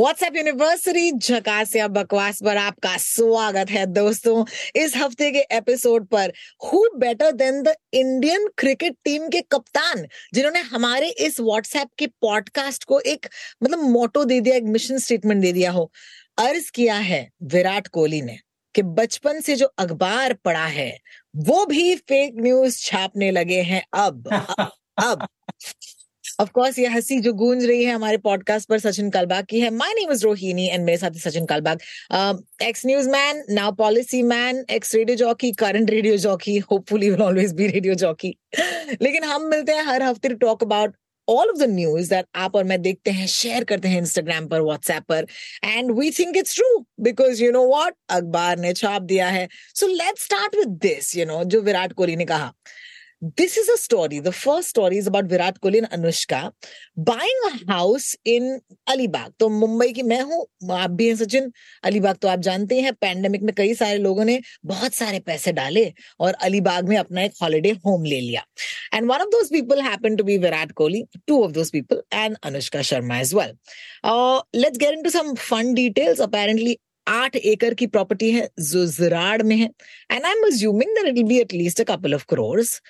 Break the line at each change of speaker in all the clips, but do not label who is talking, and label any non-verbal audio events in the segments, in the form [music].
WhatsApp university झकास या बकवास पर आपका स्वागत है दोस्तों। इस हफ़्ते के एपिसोड पर who better than the Indian cricket team के कप्तान, जिन्होंने हमारे इस व्हाट्सएप के पॉडकास्ट को एक मतलब मोटो दे दिया, एक मिशन स्टेटमेंट दे दिया हो। अर्ज़ किया है विराट कोहली ने कि बचपन से जो अखबार पढ़ा है, वो भी फेक न्यूज़ छापने लगे हैं अब अब। ऑफ़ कोर्स ये हँसी जो गूंज रही है हमारे पॉडकास्ट पर सचिन कलबाग की है। My name is Rohini and मेरे साथ Sachin Kalbag. Ex news man now policy man ex radio jockey current radio jockey hopefully will always be radio jockey लेकिन हम मिलते हैं हर हफ़्ते talk about all of the news that आप और मैं देखते हैं शेयर करते हैं इंस्टाग्राम पर व्हाट्सएप पर। And we think it's true because you know what अखबार ने छाप दिया है। So let start with this you know जो विराट कोहली ने कहा। This is a story. The first story is about Virat Kohli and Anushka buying a house in Alibag तो मुंबई की मैं हूँ, आप भी हैं सचिन। अलीबाग तो आप जानते हैं पैंडेमिक में कई सारे लोगों ने बहुत सारे पैसे डाले और अलीबाग में अपना एक हॉलिडे होम ले लिया। And one of those people happen to be Virat Kohli two of those people and Anushka Sharma as well let's get into some fun details apparently आठ एकड़ की प्रॉपर्टी है, जो जिराड़ में है। And I am assuming that it be at least a couple of crores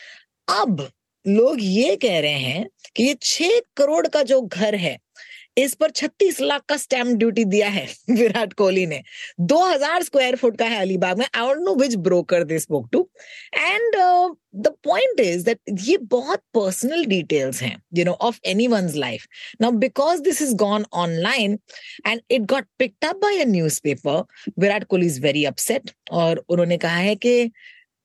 अब लोग ये कह रहे हैं कि ये छह करोड़ का जो घर है, इस पर 36 लाख का स्टैम्प ड्यूटी दिया है [laughs] विराट कोहली ने। 2000 स्क्वायर फुट का है अलीबाग में। I don't know which broker this spoke to and the point is that ये बहुत पर्सनल डिटेल्स हैं you know of any one's life now because this is gone online and it got picked up by a newspaper Virat Kohli is very upset और उन्होंने कहा है कि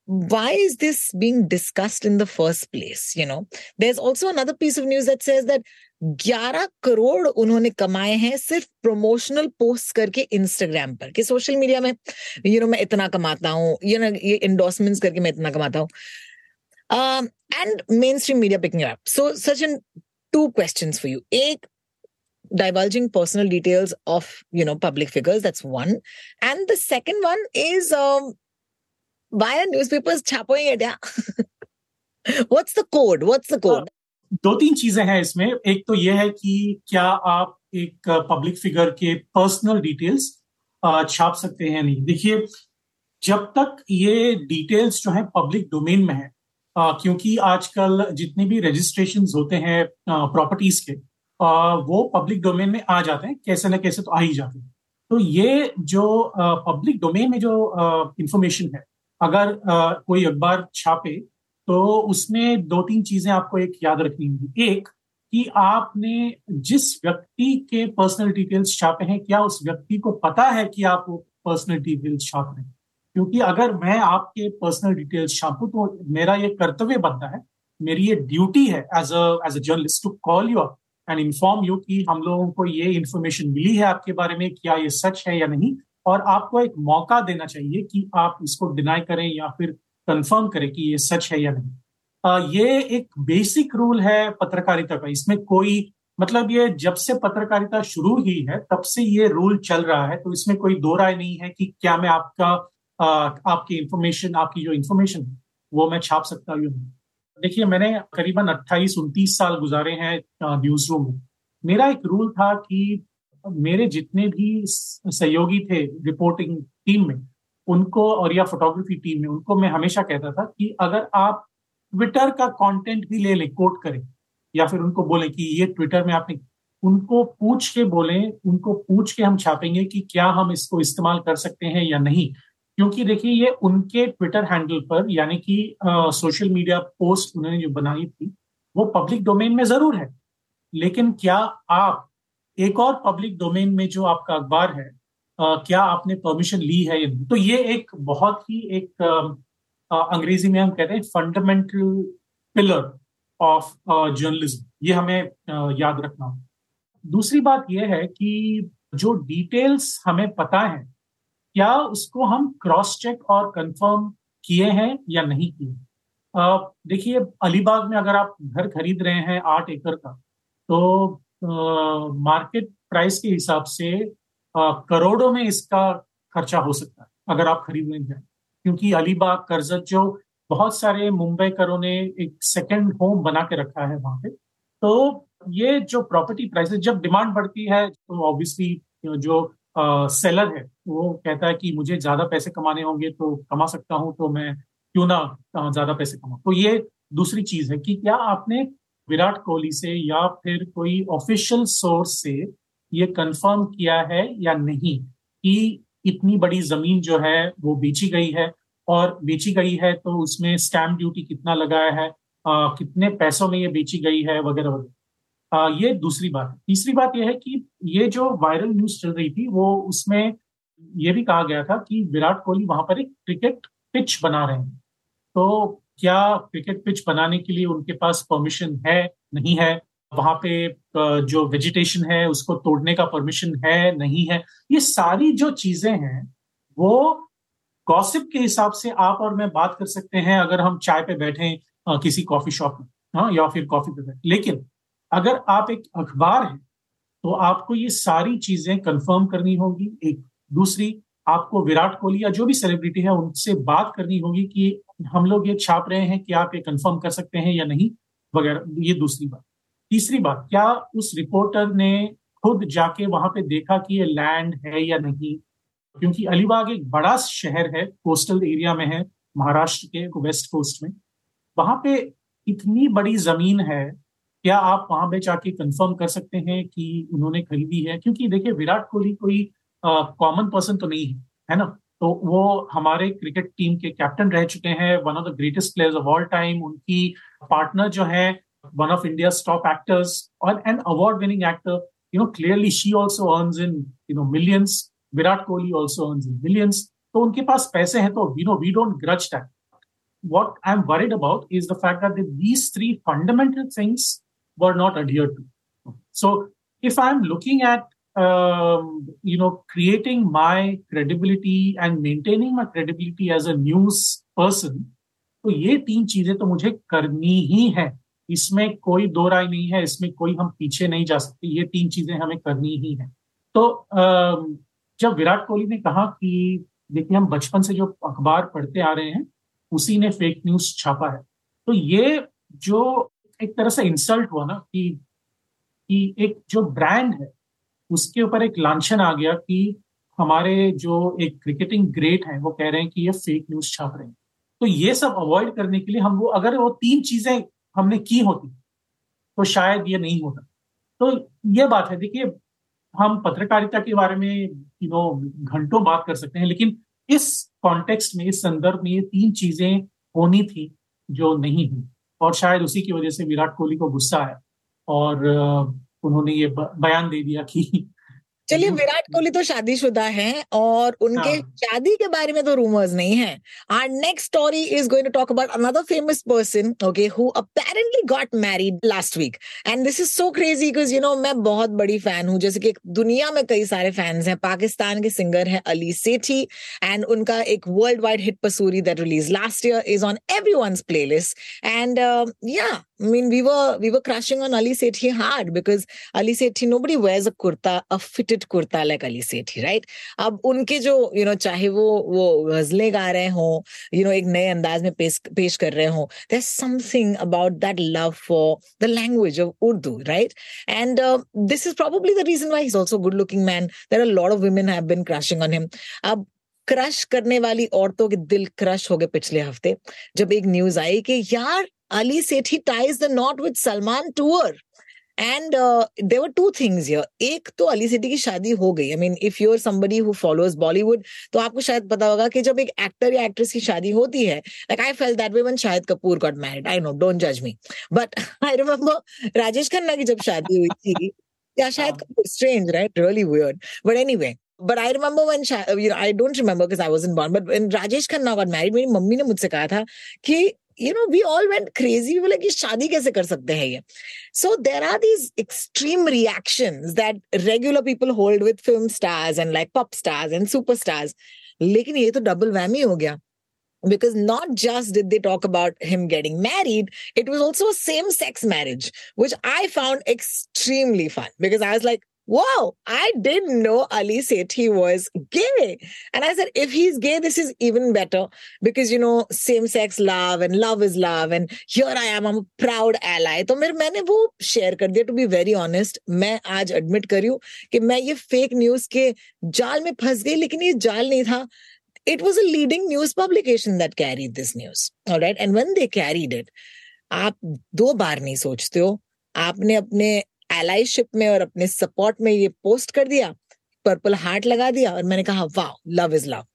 why is this being discussed in the first place you know there's also another piece of news that says that 11 crore उन्होंने कमाए हैं सिर्फ promotional post करके इंस्टाग्राम पर कि सोशल मीडिया में यू you नो know, मैं इतना कमाता हूँ यू नो ये इंडोर्समेंट्स करके मैं इतना कमाता हूँ and mainstream media picking up so such in to question for you एक divulging personal details of you know public figures that's one and the second one is um, Why are newspapers छापोएँगे क्या? What's the code what's the code
दो तीन चीज़ें हैं इसमें। एक तो यह है कि क्या आप एक पब्लिक फिगर के पर्सनल डिटेल्स छाप सकते हैं नहीं। देखिए, जब तक ये डिटेल्स जो है पब्लिक डोमेन में है क्योंकि आजकल जितने भी रजिस्ट्रेशन होते हैं प्रॉपर्टीज़ के वो पब्लिक डोमेन में आ जाते हैं, कैसे ना कैसे तो आ ही जाते हैं। तो ये जो पब्लिक डोमेन में जो इंफॉर्मेशन है अगर आ, कोई अखबार छापे तो उसमें दो तीन चीज़ें आपको एक याद रखनी होगी। एक कि आपने जिस व्यक्ति के पर्सनल डिटेल्स छापे हैं क्या उस व्यक्ति को पता है कि आप वो पर्सनल डिटेल्स छाप रहे हैं? क्योंकि अगर मैं आपके पर्सनल डिटेल्स छापूं तो मेरा ये कर्तव्य बनता है मेरी ये ड्यूटी है as a as a journalist to call you and inform you कि हम लोगों को ये इन्फॉर्मेशन मिली है आपके बारे में क्या ये सच है या नहीं। और आपको एक मौका देना चाहिए कि आप इसको डिनाई करें या फिर कंफर्म करें कि ये सच है या नहीं। आ, ये एक बेसिक रूल है पत्रकारिता का। इसमें कोई मतलब ये जब से पत्रकारिता शुरू ही है तब से ये रूल चल रहा है तो इसमें कोई दो राय नहीं है कि क्या मैं आपका आ, आपकी इंफॉर्मेशन आपकी जो इंफॉर्मेशन है वो मैं छाप सकता हूँ देखिए मैंने करीबन अट्ठाईस उनतीस साल गुजारे हैं न्यूज़ रूम में। मेरा एक रूल था कि मेरे जितने भी सहयोगी थे रिपोर्टिंग टीम में, उनको और या फोटोग्राफी टीम में, उनको मैं हमेशा कहता था कि अगर आप ट्विटर का कंटेंट भी ले लें कोट करें, या फिर उनको बोले कि ये ट्विटर में आपने, उनको पूछ के बोले, उनको पूछ के हम छापेंगे कि क्या हम इसको इस्तेमाल कर सकते हैं या नहीं। क्योंकि देखिए, ये उनके ट्विटर हैंडल पर, यानी कि सोशल मीडिया पोस्ट उन्होंने जो बनाई थी, वो पब्लिक डोमेन में ज़रूर है। लेकिन क्या आप एक और पब्लिक डोमेन में जो आपका अखबार है आ, क्या आपने परमिशन ली है तो ये एक बहुत ही एक आ, अंग्रेज़ी में हम कहते हैं फंडामेंटल पिलर ऑफ़ जर्नलिज्म ये हमें आ, याद रखना दूसरी बात यह है कि जो डिटेल्स हमें पता है क्या उसको हम क्रॉस चेक और कंफर्म किए हैं या नहीं किए? देखिए अलीबाग में अगर आप घर खरीद रहे हैं आठ एकड़ का तो मार्केट प्राइस के हिसाब से आ, करोड़ों में इसका खर्चा हो सकता है अगर आप खरीदने जाए। क्योंकि अलीबाग कर्जत जो बहुत सारे मुंबई करों ने एक सेकेंड होम बना के रखा है वहाँ पे तो ये जो प्रॉपर्टी प्राइसेस जब डिमांड बढ़ती है तो ऑब्वियसली जो सेलर है वो कहता है कि मुझे ज़्यादा पैसे कमाने होंगे तो कमा सकता हूँ तो मैं क्यों ना ज़्यादा पैसे कमाऊं। तो ये दूसरी चीज़ है कि क्या आपने विराट कोहली से या फिर कोई ऑफिशियल सोर्स से ये कंफर्म किया है या नहीं कि इतनी बड़ी ज़मीन जो है वो बेची गई है और बेची गई है तो उसमें स्टैम्प ड्यूटी कितना लगाया है आ, कितने पैसों में ये बेची गई है वगैरह वगैरह। ये दूसरी बात। है तीसरी बात यह है कि ये जो वायरल न्यूज़ चल रही थी वो उसमें ये भी कहा गया था कि विराट कोहली वहाँ पर एक क्रिकेट पिच बना रहे हैं। तो क्या क्रिकेट पिच बनाने के लिए उनके पास परमिशन है? नहीं है। वहाँ पे जो वेजिटेशन है, उसको तोड़ने का परमिशन है? नहीं है। ये सारी जो चीज़ें हैं, वो गॉसिप के हिसाब से आप और मैं बात कर सकते हैं अगर हम चाय पे बैठे किसी कॉफ़ी शॉप में हाँ या फिर कॉफ़ी पे बैठे। लेकिन अगर आप एक अखबार हैं तो आपको ये सारी चीज़ें कंफर्म करनी होगी। एक, दूसरी, आपको विराट कोहली या जो भी सेलिब्रिटी है, उनसे बात करनी होगी कि हम लोग ये छाप रहे हैं कि आप ये कंफर्म कर सकते हैं या नहीं, वगैरह, ये दूसरी बात। तीसरी बात, क्या उस रिपोर्टर ने खुद जाके वहाँ पे देखा कि ये लैंड है या नहीं? क्योंकि अलीबाग एक बड़ा शहर है कोस्टल एरिया में है, महाराष्ट्र के वेस्ट कोस्ट में। वहाँ पे इतनी बड़ी ज़मीन है, क्या आप वहाँ पे जाके कंफर्म कर सकते हैं कि उन्होंने खरीदी है? क्योंकि देखिए, विराट कोहली कोई कॉमन पर्सन तो नहीं है है ना? तो वो हमारे क्रिकेट टीम के कैप्टन रह चुके हैं one of the greatest players of all time उनकी पार्टनर जो है one of India top actors और an award winning actor you know clearly she also earning you know millions Virat Kohli also earning millions तो उनके पास पैसे हैं तो we know we don't grudge that what I'm worried about is the fact that these three fundamental things were not adhered to. So, if I'm looking at um, you know, creating my credibility and maintaining my credibility as a news person, तो ये तीन चीज़ें तो मुझे करनी ही है। इसमें कोई दो राय नहीं है इसमें कोई हम पीछे नहीं जा सकते ये तीन चीज़ें हमें करनी ही है। तो जब विराट कोहली ने कहा कि देखिए हम बचपन से जो अखबार पढ़ते आ रहे हैं उसी ने फेक न्यूज़ छापा है। तो ये जो एक तरह से इंसल्ट हुआ ना कि कि एक जो ब्रांड है उसके ऊपर एक लांछन आ गया कि हमारे जो एक क्रिकेटिंग ग्रेट हैं, वो कह रहे हैं कि ये फेक न्यूज़ छाप रहे हैं। तो ये सब अवॉइड करने के लिए हम वो, अगर वो तीन चीज़ें हमने की होती तो शायद ये नहीं होता। तो ये बात है, देखिए, हम पत्रकारिता के बारे में यू नो घंटों बात कर सकते हैं, लेकिन इस कॉन्टेक्स्ट में, इस संदर्भ में ये तीन चीज़ें होनी थी जो नहीं हुई। और शायद उसी की वजह से विराट कोहली को गुस्सा है और उन्होंने ये बयान दे दिया कि
चलिए [laughs] विराट कोहली तो शादीशुदा हैं और उनके हाँ. शादी के बारे में तो रूमर्स नहीं है। Our next story is going to talk about another famous person okay who apparently got married last week and this is so crazy because you know मैं बहुत बड़ी फ़ैन हूँ। जैसे कि दुनिया में कई सारे फैंस हैं। पाकिस्तान के सिंगर हैं अली सेठी एंड उनका एक world wide hit Pasoori that release last year is on everyone playlist and yeah I mean, we were we were crushing on Ali Sethi hard because Ali Sethi nobody wears a kurta, a fitted kurta like Ali Sethi, right? अब उनके जो you know चाहे वो वो गजलें गा रहे हों, you know एक नए अंदाज में पेश पेश कर रहे हों, there's something about that love for the language of Urdu, right? And uh, this is probably the reason why he's also a good-looking man. There are a lot of women have been crushing on him. अब crush करने वाली औरतों के दिल crush हो गए पिछले हफ़्ते जब एक न्यूज़ आई कि यार Ali Sethi ties the knot with Salman tour. And there were two things here एक तो अली सेठी की शादी हो गई. I mean if you're somebody who followers Bollywood तो आपको शायद पता होगा कि जब एक एक्टर या एक्ट्रेस की शादी होती है like I felt that way when Shahid Kapoor got married I know don't जज me but I remember Rajesh Khanna की जब शादी हुई थी या शायद strange right really weird but anyway but I remember when you know I don't remember because I wasn't born. But when Rajesh Khanna got married, मेरी मम्मी ने मुझसे कहा था कि you know we all went crazy. We were like कि शादी कैसे कर सकते हैं ये? So there are these extreme reactions that regular people hold with film stars and like pop stars and superstars. लेकिन ये तो double whammy हो गया. Because not just did they talk about him getting married, it was also a same sex marriage, which I found extremely fun because I was like, Wow, I didn't know Ali Sethi was gay. And I said, if he's gay, this is even better because, you know, same sex love and love is love. And here I am, I'm a proud ally. तो मेरे मैंने वो share कर दिया to be very honest मैं आज admit करी हूँ कि मैं ये फेक न्यूज के जाल में फंस गई लेकिन ये जाल नहीं था it was a leading news publication that carried this news all right and when they carried it आप दो बार नहीं सोचते हो आपने अपने एलाइशिप में और अपने सपोर्ट में ये पोस्ट कर दिया पर्पल हार्ट लगा दिया और मैंने कहा, वाह love is love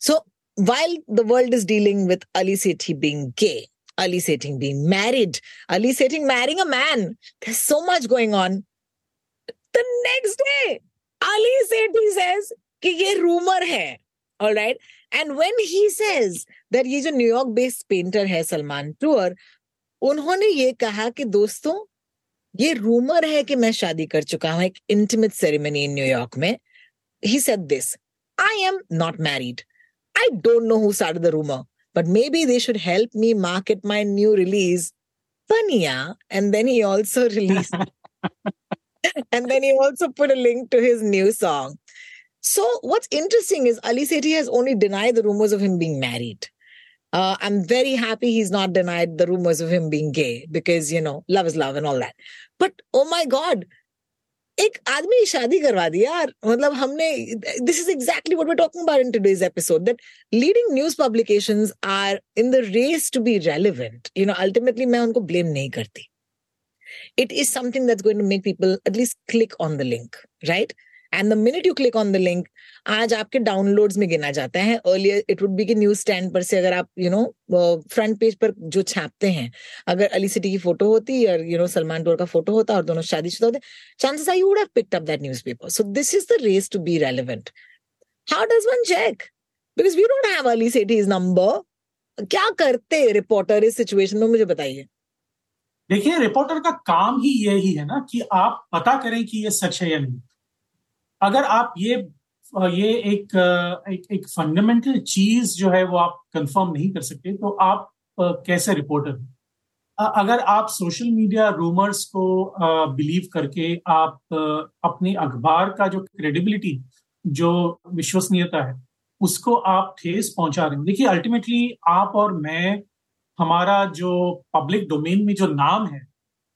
so while the world is dealing with Ali Sethi being gay Ali Sethi be married Ali Sethi marrying a man so much going on the next day Ali Sethi says ये rumour है alright and when he says that ये जो New York based painter है सलमान टूअर उन्होंने ये कहा कि दोस्तों ये रूमर है कि मैं शादी कर चुका हूं एक इंटीमेट सेरेमनी इन न्यूयॉर्क में he said this I am not married I don't know who started the rumour but maybe they should help me market my new release Pania and then he also released and then he also put a link to his new song so what's interesting is Ali Sethi has only denied the rumors of him being married uh, I'm very happy he's not denied the rumors of him being gay because you know love is love and all that but oh my God एक आदमी शादी करवा दी यार मतलब हमने this is exactly what we talking about in today's episode that leading news publications are in the race to be relevant you know ultimately मैं उनको blame नहीं करती it is something that's going to make people at least click on the link right And the minute you click on the link आज आपके downloads में गिना जाता है। अर्लियर इट वुड बी कि न्यूज़ स्टैंड पर से अगर आप यू नो फ्रंट पेज पर जो छापते हैं, अगर अली सिटी की फ़ोटो होती और यू नो सलमान टोर का फ़ोटो होता और दोनों शादीशुदा होते chances I would have picked up that newspaper so this is the race to be relevant how does one check because we don't have Ali Sethi's number क्या करते रिपोर्टर इस situation में? मुझे बताइए।
देखिए रिपोर्टर का काम ही यही है ना कि आप पता करें कि ये सच है या नहीं। अगर आप ये ये एक एक, एक फंडामेंटल चीज़ जो है वो आप कंफर्म नहीं कर सकते तो आप कैसे रिपोर्टर अगर आप सोशल मीडिया रूमर्स को बिलीव करके आप अपने अखबार का जो क्रेडिबिलिटी जो विश्वसनीयता है उसको आप ठेस पहुँचा रहे हैं। देखिए अल्टीमेटली आप और मैं हमारा जो पब्लिक डोमेन में जो नाम है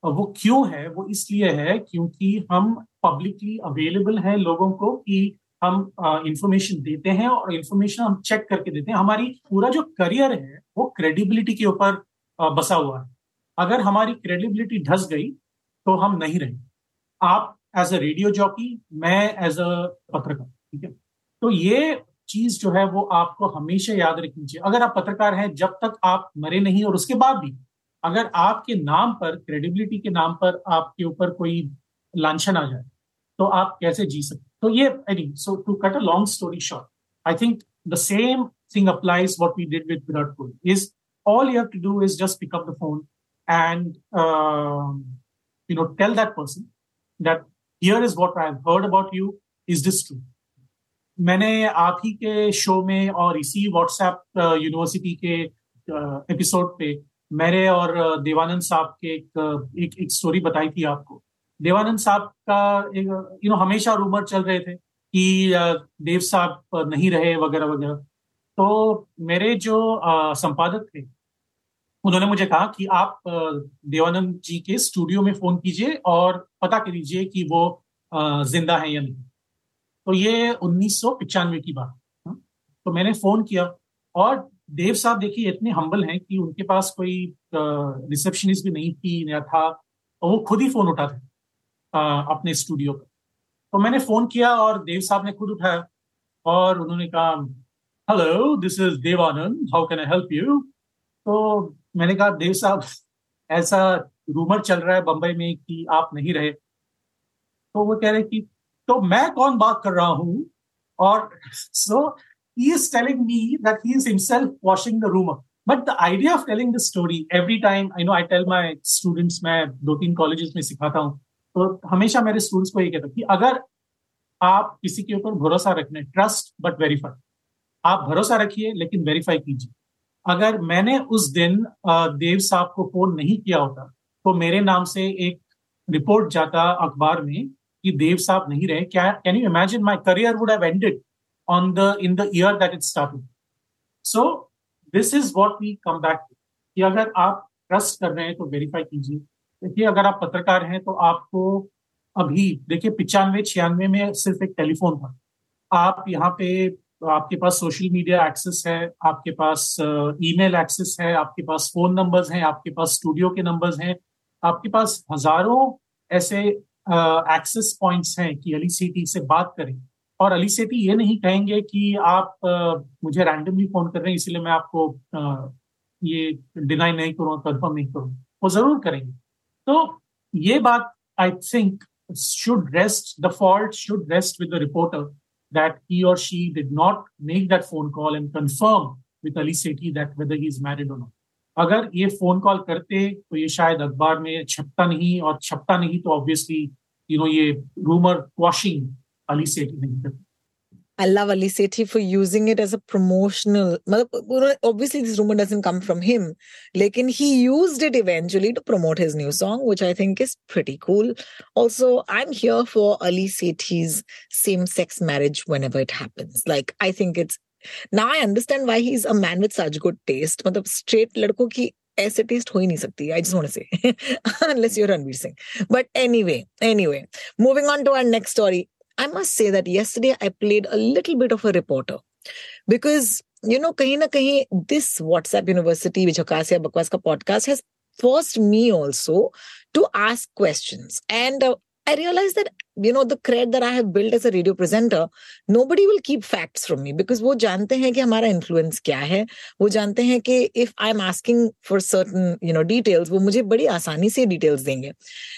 वो क्यों है? वो इसलिए है क्योंकि हम पब्लिकली अवेलेबल है लोगों को कि हम इंफॉर्मेशन uh, देते हैं और इंफॉर्मेशन हम चेक करके देते हैं। हमारी पूरा जो करियर है वो क्रेडिबिलिटी के ऊपर uh, बसा हुआ है। अगर हमारी क्रेडिबिलिटी ढस गई तो हम नहीं रहे। आप एज अ रेडियो जॉकी मैं एज अ पत्रकार ठीक है? तो ये चीज़ जो है वो आपको हमेशा याद रखनी चाहिए। अगर आप पत्रकार हैं जब तक आप मरे नहीं और उसके बाद भी अगर आपके नाम पर क्रेडिबिलिटी के नाम पर आपके ऊपर कोई लांछन आ जाए तो आप कैसे जी सकते तो ये any so to cut a long story short I think the same thing applies what we did with Virat Kohli is have to do is just pick up the phone and uh, you know tell that person that here is what I've heard about you. Is this true? मैंने आप ही के show में और इसी WhatsApp university के episode पे मेरे और देवानंद साहब के एक एक, एक स्टोरी बताई थी आपको। देवानंद साहब का यू नो हमेशा रूमर चल रहे थे कि देव साहब नहीं रहे वगैरह वगैरह। तो मेरे जो संपादक थे उन्होंने मुझे कहा कि आप देवानंद जी के स्टूडियो में फ़ोन कीजिए और पता कर लीजिए कि वो ज़िंदा है या नहीं। तो ये उन्नीस की बात तो मैंने फ़ोन किया और देव साहब देखिए, इतने हम्बल हैं कि उनके पास कोई रिसेप्शनिस्ट भी नहीं थी, या था, और वो खुद ही फ़ोन उठाते अपने स्टूडियो पर। तो मैंने फ़ोन किया और देव साहब ने खुद उठाया और उन्होंने कहा hello this is Dev Anand how can I help you तो मैंने कहा, देव साहब, ऐसा रूमर चल रहा है बंबई में कि आप नहीं रहे। तो वो कह रहे कि तो मैं कौन बात कर रहा हूँ? और [laughs] so he is telling me that he is himself washing the rumour but the idea of telling the story every time I know I tell my students मैं दो तीन कॉलेजेस में सिखाता हूँ तो हमेशा मेरे स्टूडेंट्स को ये कहता कि अगर आप किसी के ऊपर भरोसा रखने ट्रस्ट बट वेरीफाई आप भरोसा रखिए लेकिन वेरीफाई कीजिए। अगर मैंने उस दिन देव साहब को फ़ोन नहीं किया होता तो मेरे नाम से एक रिपोर्ट जाता अखबार में कि देव साहब नहीं रहे। क्या can you imagine my career would have ended on the in the year that it started so this is what we come back कि अगर आप ट्रस्ट कर रहे हैं तो वेरीफाई कीजिए। देखिए, अगर आप पत्रकार हैं तो आपको अभी, देखिए, पिचानवे, छियानवे में सिर्फ़ एक टेलीफोन था। आप यहाँ पे, आपके पास सोशल मीडिया एक्सेस है, आपके पास ईमेल एक्सेस है, आपके पास फ़ोन नंबर्स हैं, आपके पास स्टूडियो के नंबर्स हैं, आपके पास हज़ारों ऐसे एक्सेस पॉइंट्स हैं कि अली सिटी से बात करें। और अली सेठी ये नहीं कहेंगे कि आप मुझे रैंडमली फ़ोन कर रहे हैं, इसलिए मैं आपको ये डिनाई नहीं करूँ कन्फर्म नहीं करूँ। वो ज़रूर करेंगे। तो ये बात I think should rest the fault should rest with the reporter that he और she did not make that phone call and confirm with Ali Sethi that he is married not अगर ये फ़ोन कॉल करते तो ये शायद अखबार में छपता नहीं, और छपता नहीं तो ऑब्वियसली यू नो ये rumour washing Ali Sethi नहीं करती
I love Ali Sethi for using it as a promotional. Obviously, this rumor doesn't come from him. Lekin he used it eventually to promote his new song, which I think is pretty cool. Also, I'm here for Ali Sethi's same-sex marriage whenever it happens. Like, I think it's now I understand why he's a man with such good taste. मतलब straight लड़कों की ऐसे test हो ही नहीं सकती I just want to say [laughs] unless you're Ranveer Singh. But anyway, anyway, moving on to our next story. I must say that yesterday I played a little bit of a reporter because, you know, kahin na kahin, this WhatsApp University, which Akasya Bakwas ka podcast has forced me also to ask questions. And uh, I realized that you know the cred that I have built as a radio presenter, nobody will keep facts from me because वो जानते हैं कि हमारा influence क्या है वो जानते हैं कि if I'm asking for certain you know details वो मुझे बड़ी आसानी से details देंगे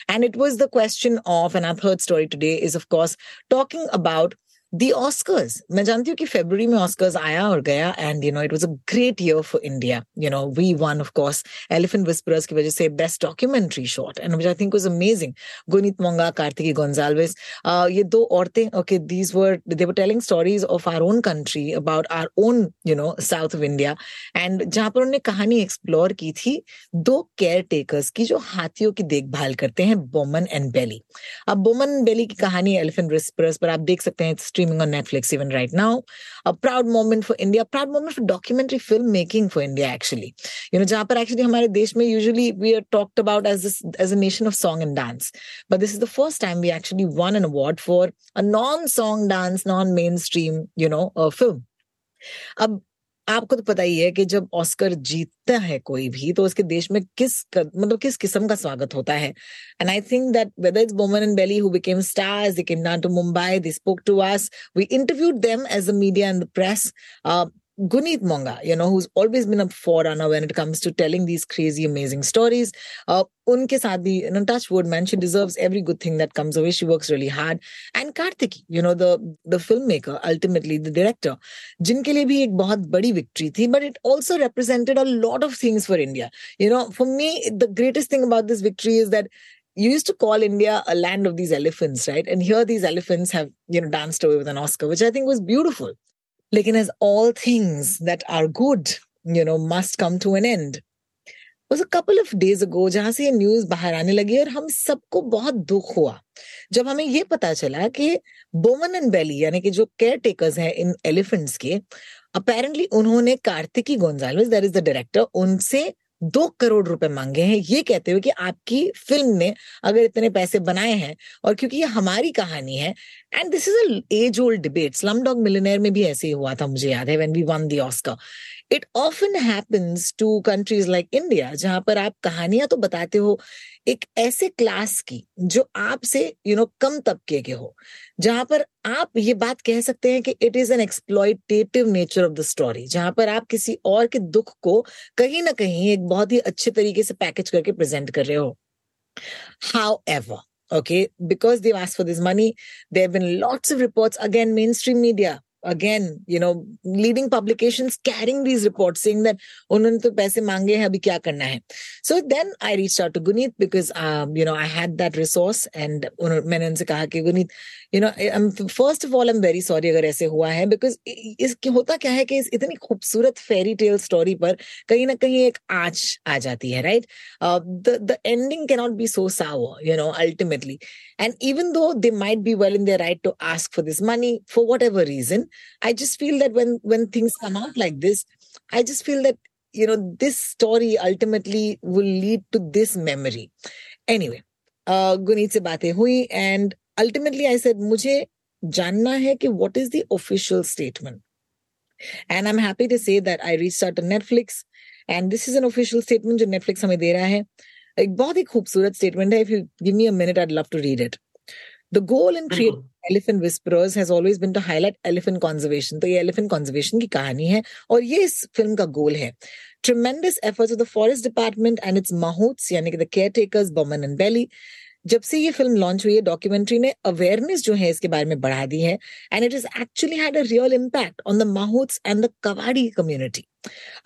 and it was the question of and our third story today is of course talking about the Oscars मैं जानती हूँ कि फेब्रुवरी में ऑस्कर्स आया और गया and you know it was a great year for India you know we won of Elephant Whisperers की वजह से best documentary short and I think was amazing Guneet Monga Kartiki Gonsalves ये दो औरतें okay these were they were telling stories of our own country about our own you know south of India and जहाँ पर उन्होंने कहानी explore की थी, दो केयर टेकर्स की जो हाथियों की देखभाल करते हैं बोमन एंड बेली अब बोमन बेली की कहानी एलिफेंट विस्परर्स पर आप देख सकते हैं streaming on Netflix even right now. A proud moment for India, proud moment for documentary filmmaking for India actually. You know, jahan actually hamare desh usually we are talked about as this as a nation of song and dance, but this is the first time we actually won an award for a non-song dance, non-mainstream, you know, uh, film. Um, आपको तो पता ही है कि जब Oscar जीतता है कोई भी तो उसके देश में किस कर, मतलब किस किस्म का स्वागत होता है। And I think that whether it's Bomman and Bellie who became stars they came to Mumbai they spoke to us we interviewed them as a media and the press Guneet Monga, you know, who's always been a forerunner when it comes to telling these crazy, amazing stories. Uh, unke saath bhi, you touch wood, man, she deserves every good thing that comes away. She works really hard. And Kartiki, you know, the the filmmaker, ultimately the director, jinke liye bhi ek bahut badi victory thi, but it also represented a lot of things for India. You know, for me, the greatest thing about this victory is that you used to call India a land of these elephants, right? And here these elephants have, you know, danced away with an Oscar, which I think was beautiful. लेकिन as all things that are good you know must come to an end couple of days ago जहाँ से ये news बाहर आने लगी और हम सबको बहुत दुख हुआ। जब हमें ये पता चला कि बोमन एंड बेली यानी कि जो केयर टेकर्स हैं इन एलिफेंट्स के अपेरेंटली उन्होंने Kartiki Gonsalves that is the director उनसे दो करोड़ रुपए मांगे हैं, ये कहते हुए कि आपकी फ़िल्म ने अगर इतने पैसे बनाए हैं और क्योंकि ये हमारी कहानी है and this is a age old debate slum dog millionaire में भी ऐसे ही हुआ था, मुझे याद है when we won the Oscar it often happens to countries like India जहाँ पर आप कहानियाँ तो बताते हो एक ऐसे क्लास की जो आपसे यू नो कम तबके के हो जहाँ पर आप ये बात कह सकते हैं कि it is an exploitative nature of the story जहाँ पर आप किसी और के दुख को कहीं ना कहीं एक बहुत ही अच्छे तरीके से पैकेज करके प्रेजेंट कर रहे हो। However Okay, because they've asked for this money, there have been lots of reports, again, mainstream media, again, you know, leading publications carrying these reports saying that उन्होंने तो पैसे मांगे हैं अभी क्या करना है so then I reached out to Guneet because um, you know I had that resource and मैंने उनसे कहा कि Guneet you know I'm first of all I'm very sorry अगर ऐसे हुआ है because इस होता क्या है कि इस इतनी खूबसूरत फेरी टेल स्टोरी पर कहीं ना कहीं एक आँच आ जाती है right uh, the the ending cannot be so sour you know ultimately and even though they might be well in their right to ask for this money for whatever reason I just feel that when when things come out like this, I just feel that you know this story ultimately will lead to this memory. Anyway, uh, Guneet se baatein hui and ultimately I said मुझे जानना है कि what is the official statement. And I'm happy to say that I reached out to Netflix and this is an official statement जो Netflix हमें दे रहा है एक बहुत ही खूबसूरत statement है if you give me a minute I'd love to read it. The goal in creating Elephant whisperers has always been to highlight elephant conservation तो ये एलिफेंट कंजर्वेशन की कहानी है और ये इस फ़िल्म का गोल है। Tremendous efforts of the forest department and its mahouts यानी कि the caretakers Bomman and Bellie जब से ये फ़िल्म लॉन्च हुई है डॉक्यूमेंट्री ने अवेयरनेस जो है इसके बारे में बढ़ा दी है and it is actually had a real impact on the mahouts and the Kavadi community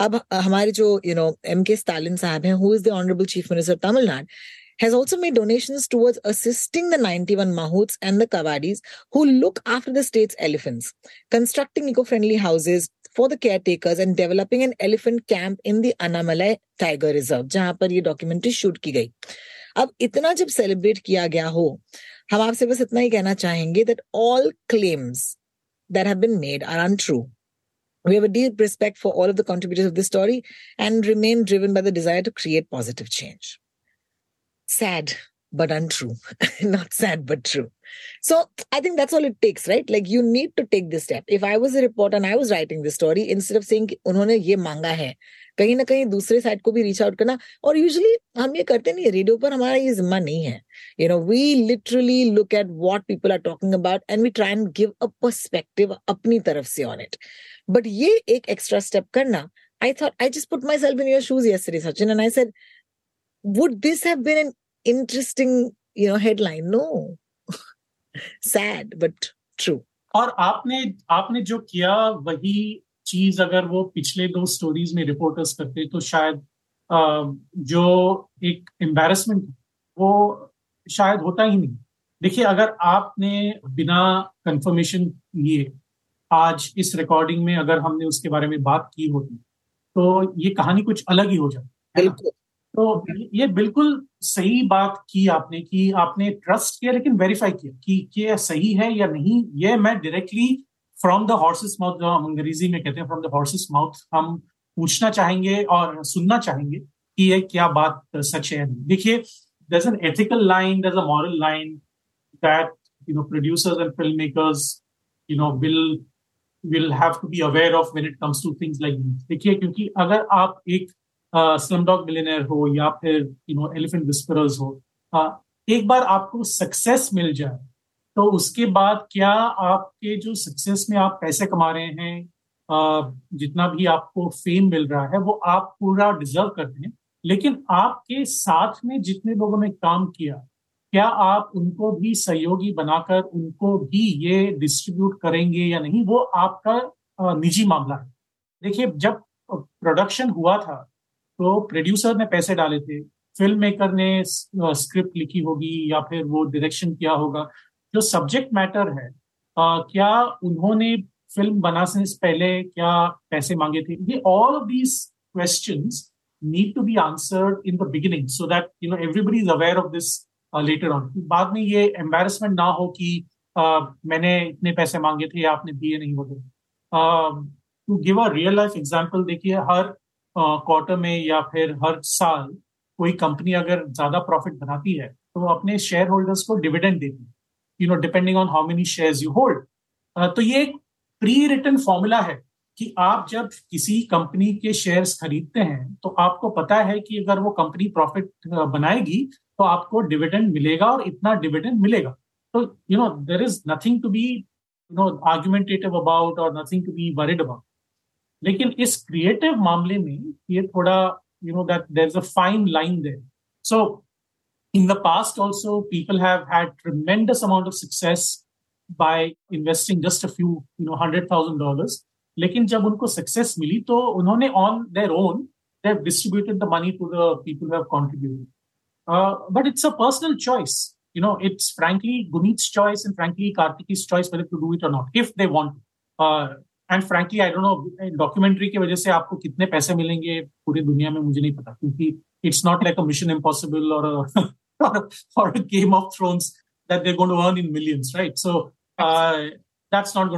अब हमारे जो you know M K Stalin साहब हैं who is the honourable chief minister Tamil Nadu has also made donations towards assisting the 91 mahouts and the kawadis who look after the state's elephants, constructing eco-friendly houses for the caretakers and developing an elephant camp in the Anamalai Tiger Reserve, जहां पर ये documentary shoot की गई अब इतना जब celebrate किया गया हो हम आपसे बस इतना ही कहना चाहेंगे that all claims that have been made are untrue. We have a deep respect for all of the contributors of this story and remain driven by the desire to create positive change sad but untrue not sad but true so i think that's all it takes right like you need to take this step if i was a reporter and i was writing this story instead of saying उन्होंने ये मांगा है कहीं ना कहीं दूसरे side को भी रीच आउट करना और यूजुअली हम ये करते नहीं रेडियो पर हमारा ये जिम्मा नहीं है you know we literally look at what people are talking about and we try and give a perspective अपनी तरफ से ऑन इट बट ये एक एक्स्ट्रा स्टेप करना I thought I just put myself in your shoes yesterday, Sachin, and I said, would this have been an interesting, you know, headline? No. [laughs] Sad, but true.
और आपने आपने जो किया वही चीज़ अगर वो पिछले दो स्टोरीज में रिपोर्टर्स करते तो शायद जो एक एम्बेरसमेंट वो शायद होता ही नहीं देखिए अगर आपने बिना कंफर्मेशन लिए आज इस रिकॉर्डिंग में अगर हमने उसके बारे में बात की होती तो ये कहानी कुछ अलग ही हो जाती
बिल्कुल
तो ये बिल्कुल सही बात की आपने कि आपने ट्रस्ट किया लेकिन वेरीफाई किया कि ये सही है या नहीं, ये मैं directly from the horse's mouth जो हम अंग्रेज़ी में कहते हैं फ्रॉम द हॉर्सेस माउथ हम पूछना चाहेंगे और सुनना चाहेंगे कि ये क्या बात सच है नहीं। देखिए दस an ethical line this a moral line that you know producers and film makers you know will will have to be aware of when it comes to things like देखिए, क्योंकि अगर आप एक स्लम डॉग मिलेनियर हो या फिर you know elephant whisperers हो uh, एक बार आपको सक्सेस मिल जाए तो उसके बाद क्या आपके जो सक्सेस में आप पैसे कमा रहे हैं uh, जितना भी आपको फेम मिल रहा है वो आप पूरा डिजर्व करते हैं लेकिन आपके साथ में जितने लोगों ने काम किया क्या आप उनको भी सहयोगी बनाकर उनको भी ये डिस्ट्रीब्यूट करेंगे या नहीं वो आपका निजी मामला है। देखिए जब प्रोडक्शन हुआ था तो प्रोड्यूसर ने पैसे डाले थे। फ़िल्म मेकर ने स्क्रिप्ट लिखी होगी या फिर वो डायरेक्शन किया होगा। जो सब्जेक्ट मैटर है आ, क्या उन्होंने फ़िल्म बनाने से पहले क्या पैसे मांगे थे? ये all of these question need to be answered in the beginning so that you know everybody is aware of this later on बाद में ये एम्बेरसमेंट ना हो कि uh, मैंने इतने पैसे मांगे थे या आपने दिए नहीं होते। To give a real life example देखिए हर क्वार्टर में या फिर हर साल कोई कंपनी अगर ज़्यादा प्रॉफिट बनाती है तो वो अपने शेयर होल्डर्स को डिविडेंड देती है। You know depending on how many shares you hold तो ये एक प्री रिटर्न फॉर्मूला है कि आप जब किसी कंपनी के शेयर्स खरीदते हैं तो आपको पता है कि अगर वो कंपनी प्रॉफिट बनाएगी तो आपको डिविडेंड मिलेगा और इतना डिविडेंड मिलेगा। तो you know there is nothing to be you know argumentative about और nothing to be worried about लेकिन इस क्रिएटिव मामले में ये थोड़ा you know that there is a fine line there so in the past also people have had tremendous amount of success by investing just a few you know hundred thousand dollars लेकिन जब उनको success मिली तो उन्होंने on their own they have distributed the money to the people have contributed but it's a personal choice you know it's frankly Guneet's choice and frankly Kartiki's choice whether to do it or not if they want uh, and frankly I don't know documentary की वजह से आपको कितने पैसे मिलेंगे पूरी दुनिया में मुझे नहीं पता क्योंकि it's not like a Mission Impossible और or, or a Game of Thrones that they're going to earn in millions, right? So uh, that's not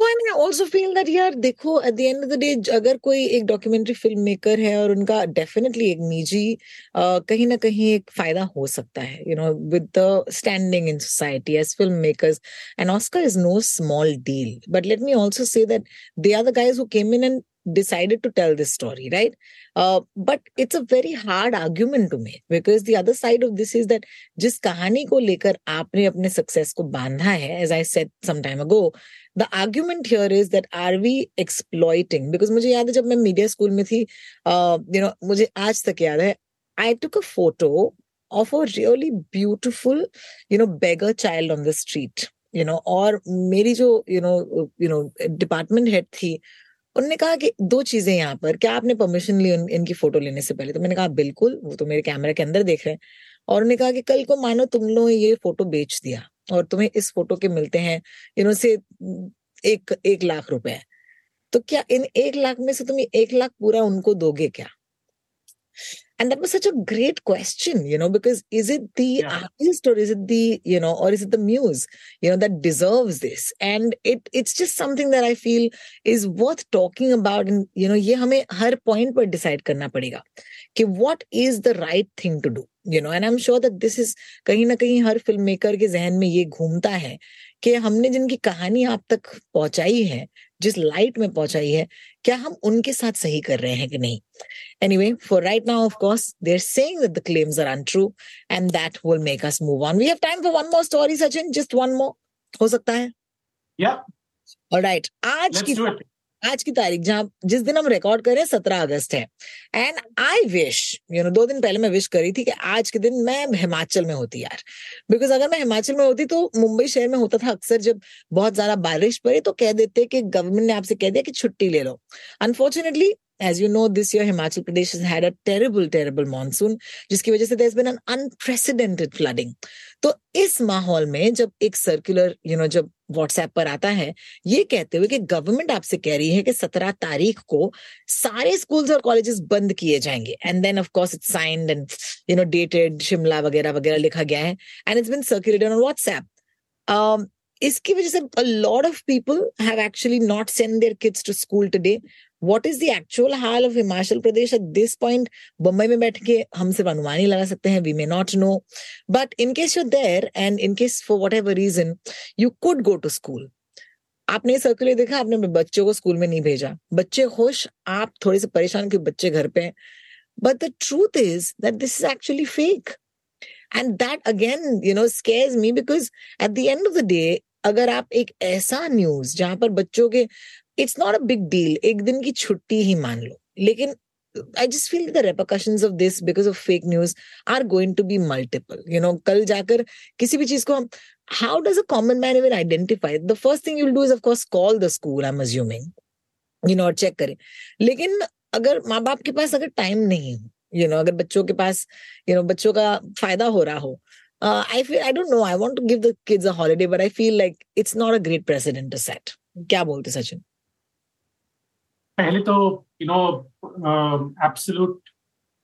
I also feel that, यार, देखो at the end of the day अगर कोई एक documentary film maker है और उनका definitely एक निजी कहीं ना कहीं एक फ़ायदा हो सकता है you know with the standing in society as film makers and Oscar is no small deal but let me also say that they are the guys who came in and decided to tell this story, right? Uh, but it's a very hard argument to make because the other side of this is that जिस कहानी को लेकर आपने अपने success को बांधा है as I said some time ago the argument here is that are we exploiting because मुझे याद है जब मैं मीडिया स्कूल में थी uh, you know मुझे आज तक याद है I took a photo of a really beautiful you know beggar child on the street you know और मेरी जो you know you know department head थी उन्होंने कहा कि दो चीज़ें यहाँ पर। क्या आपने परमिशन ली इनकी फ़ोटो लेने से पहले? तो मैंने कहा, बिल्कुल, वो तो मेरे कैमरे के अंदर देख रहे हैं। और उन्होंने कहा कि कल को मानो तुम लोग ये फ़ोटो बेच दिया और तुम्हें इस फ़ोटो के मिलते हैं इन्हों से एक एक लाख रुपए तो क्या इन एक लाख में से तुम एक लाख पूरा उनको दोगे क्या? And that was such a great question you know because is it the yeah. artist or is it the you know or is it the muse you know that deserves this and it it's just something that i feel is worth talking about and you know ye hame har point par decide karna padega कि what is the right thing to do you know and i'm sure that this is कहीं ना कहीं हर film maker के जहन में ये घूमता है कि हमने जिनकी कहानी आप तक पहुंचाई है जिस लाइट में पहुंचाई है क्या हम उनके साथ सही कर रहे हैं कि नहीं? Anyway for right now of course they are saying that the claims are untrue and that will make us move on we have time for one more story Sachin just one more हो सकता है
या
alright आज की आज की तारीख जहाँ जिस दिन हम रिकॉर्ड कर रहे हैं सत्रह अगस्त है। And I wish you know दो दिन पहले मैं विश करी थी कि आज के दिन मैं हिमाचल में होती यार। बिकॉज़ अगर मैं हिमाचल में होती तो मुंबई शहर में होता था अक्सर जब बहुत ज़्यादा बारिश पड़ी तो कह देते कि गवर्नमेंट ने आपसे कह दिया कि छुट्टी ले लो। Unfortunately as you know, this year Himachal Pradesh has had a terrible, terrible जिसकी वजह से there's been an unprecedented flooding. तो इस माहौल में जब एक circular you you know know, जब व्हाट्सएप पर आता है ये कहते हुए कि गवर्नमेंट आपसे कह रही है कि सत्रह तारीख को सारे स्कूल्स और कॉलेजेस बंद किए जाएँगे। And then of course it's signed and you know dated Shimla वगैरह वगैरह लिखा गया है। And it's been circulated on WhatsApp इसकी वजह से a lot of people have actually not sent their kids to school today what is the actual hall of Himachal Pradesh at this point Bombay में बैठ के हम सिर्फ़ अनुमान ही लगा सकते हैं we may not know but in case you there and in case for whatever reason you could go to school आपने सर्कुलर देखा, आपने बच्चों को स्कूल में नहीं भेजा। बच्चे खुश, आप थोड़े से परेशान कि बच्चे घर पे but the truth is that this is actually fake and that again you know scares me because at the end of the day अगर आप एक ऐसा न्यूज़ जहाँ पर बच्चों के it's not a big deal एक दिन की छुट्टी ही मान लो। लेकिन I just feel the repercussion of this because of fake news are going to be multiple you know कल जाकर किसी भी चीज़ को हम how does a common man even identify the first thing you'll do is of course call the school I am assuming you know और check करें। लेकिन अगर माँ बाप के पास अगर टाइम नहीं हो यू you नो know, अगर बच्चों के पास यू you नो know, बच्चों का फ़ायदा हो रहा हो I feel I don't know I want to give the kids a holiday but I feel like it's not a great precedent to set क्या बोलते सचिन?
पहले तो you know absolute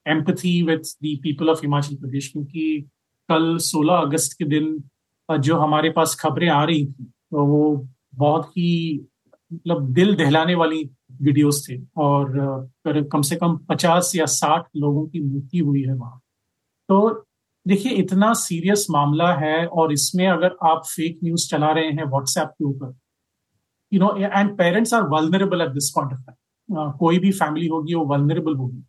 empathy with the people of Himachal Pradesh क्योंकि कल 16 अगस्त के दिन जो हमारे पास खबरें आ रही थी तो वो बहुत ही मतलब दिल दहलाने वाली वीडियोस थे। और कम से कम 50 या 60 लोगों की मृत्यु हुई है वहाँ। तो देखिए, इतना सीरियस मामला है, और इसमें अगर आप फेक न्यूज़ चला रहे हैं व्हाट्सएप के ऊपर you know and parents are vulnerable at this point of time कोई भी फैमिली होगी वो वनरेबल होगी।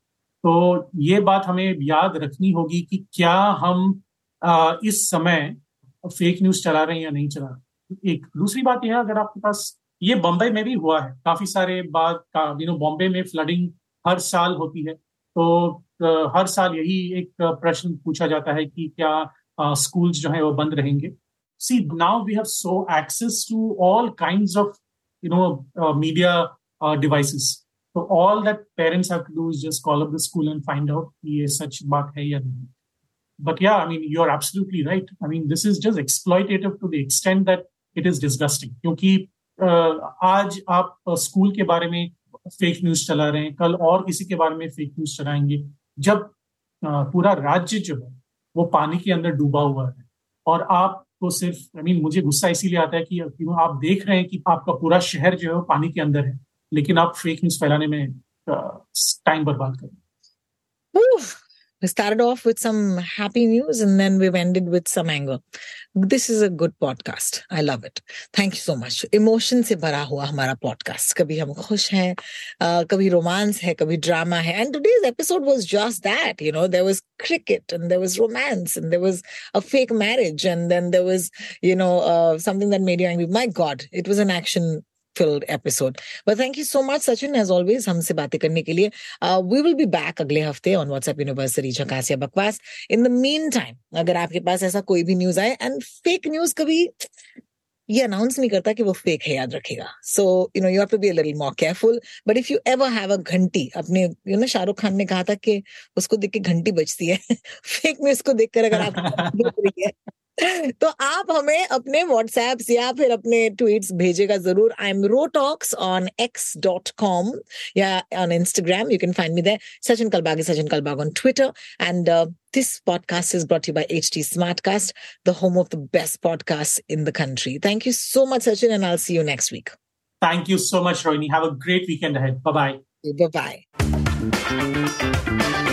तो ये बात हमें याद रखनी होगी कि क्या हम आ, इस समय फेक न्यूज़ चला रहे हैं या नहीं चला रहे। एक दूसरी बात यह है अगर आपके पास ये बम्बई में भी हुआ है। काफ़ी सारे बात यू नो बॉम्बे में फ्लडिंग हर साल होती है। तो हर साल यही एक प्रश्न पूछा जाता है कि क्या स्कूल्स जो है वो बंद रहेंगे। See now we have so access to all kind of you know media devices तो all that parents have to do is just call up the school and find out ये सच बात है या नहीं? But yeah, i mean you're absolutely right. I mean, this is just exploitative to the extent that it is disgusting. क्योंकि आज आप school के बारे में फेक न्यूज़ चला रहे हैं, कल और किसी के बारे में फेक न्यूज़ चलाएँगे। जब पूरा राज्य जो है, वो पानी के अंदर डूबा हुआ है। और आप तो सिर्फ़ आई मीन मुझे गुस्सा इसीलिए आता है कि आप देख रहे हैं कि आपका पूरा शहर जो है पानी के अंदर है। लेकिन आप फेक न्यूज फैलाने में टाइम बर्बाद करें
We started off with some happy news and then we've ended with some anger. This is a good podcast. I love it. Thank you so much. Emotion से भरा हुआ हमारा podcast. कभी हम खुश हैं, uh, कभी romance है, कभी drama है. And today's episode was just that. You know, there was cricket and there was romance and there was a fake marriage and then there was, you know, uh, something that made you angry. My God, it was an action filled episode. But thank you so much, Sachin, as always, हमसे बातें करने के लिए. Uh, we will be अगले हफ़्ते on WhatsApp University झकास या बकवास. In the meantime, अगर आपके पास ऐसा कोई भी न्यूज़ आए एंड फेक न्यूज़ कभी ये अनाउंस नहीं करता कि वो फेक है याद रखेगा so you know you have to be a little more careful but if you ever have a घंटी अपने यू नो शाहरुख खान ने कहा था कि उसको देख के घंटी बजती है फेक न्यूज़ को देखकर अगर आप है [laughs] तो आप हमें अपने व्हाट्सएप या फिर अपने ट्वीट्स भेजेगा जरूर I am रोटॉक्स on X dot com या on Instagram you can find me there Sachin Kalbag Sachin Kalbag on Twitter and This podcast is brought to you by HT Smartcast, the home of the best podcasts in the country. Thank you so much, Sachin, and I'll see you next week.
Thank you so much, Rohini. Have a great weekend ahead. Bye bye.
Bye bye.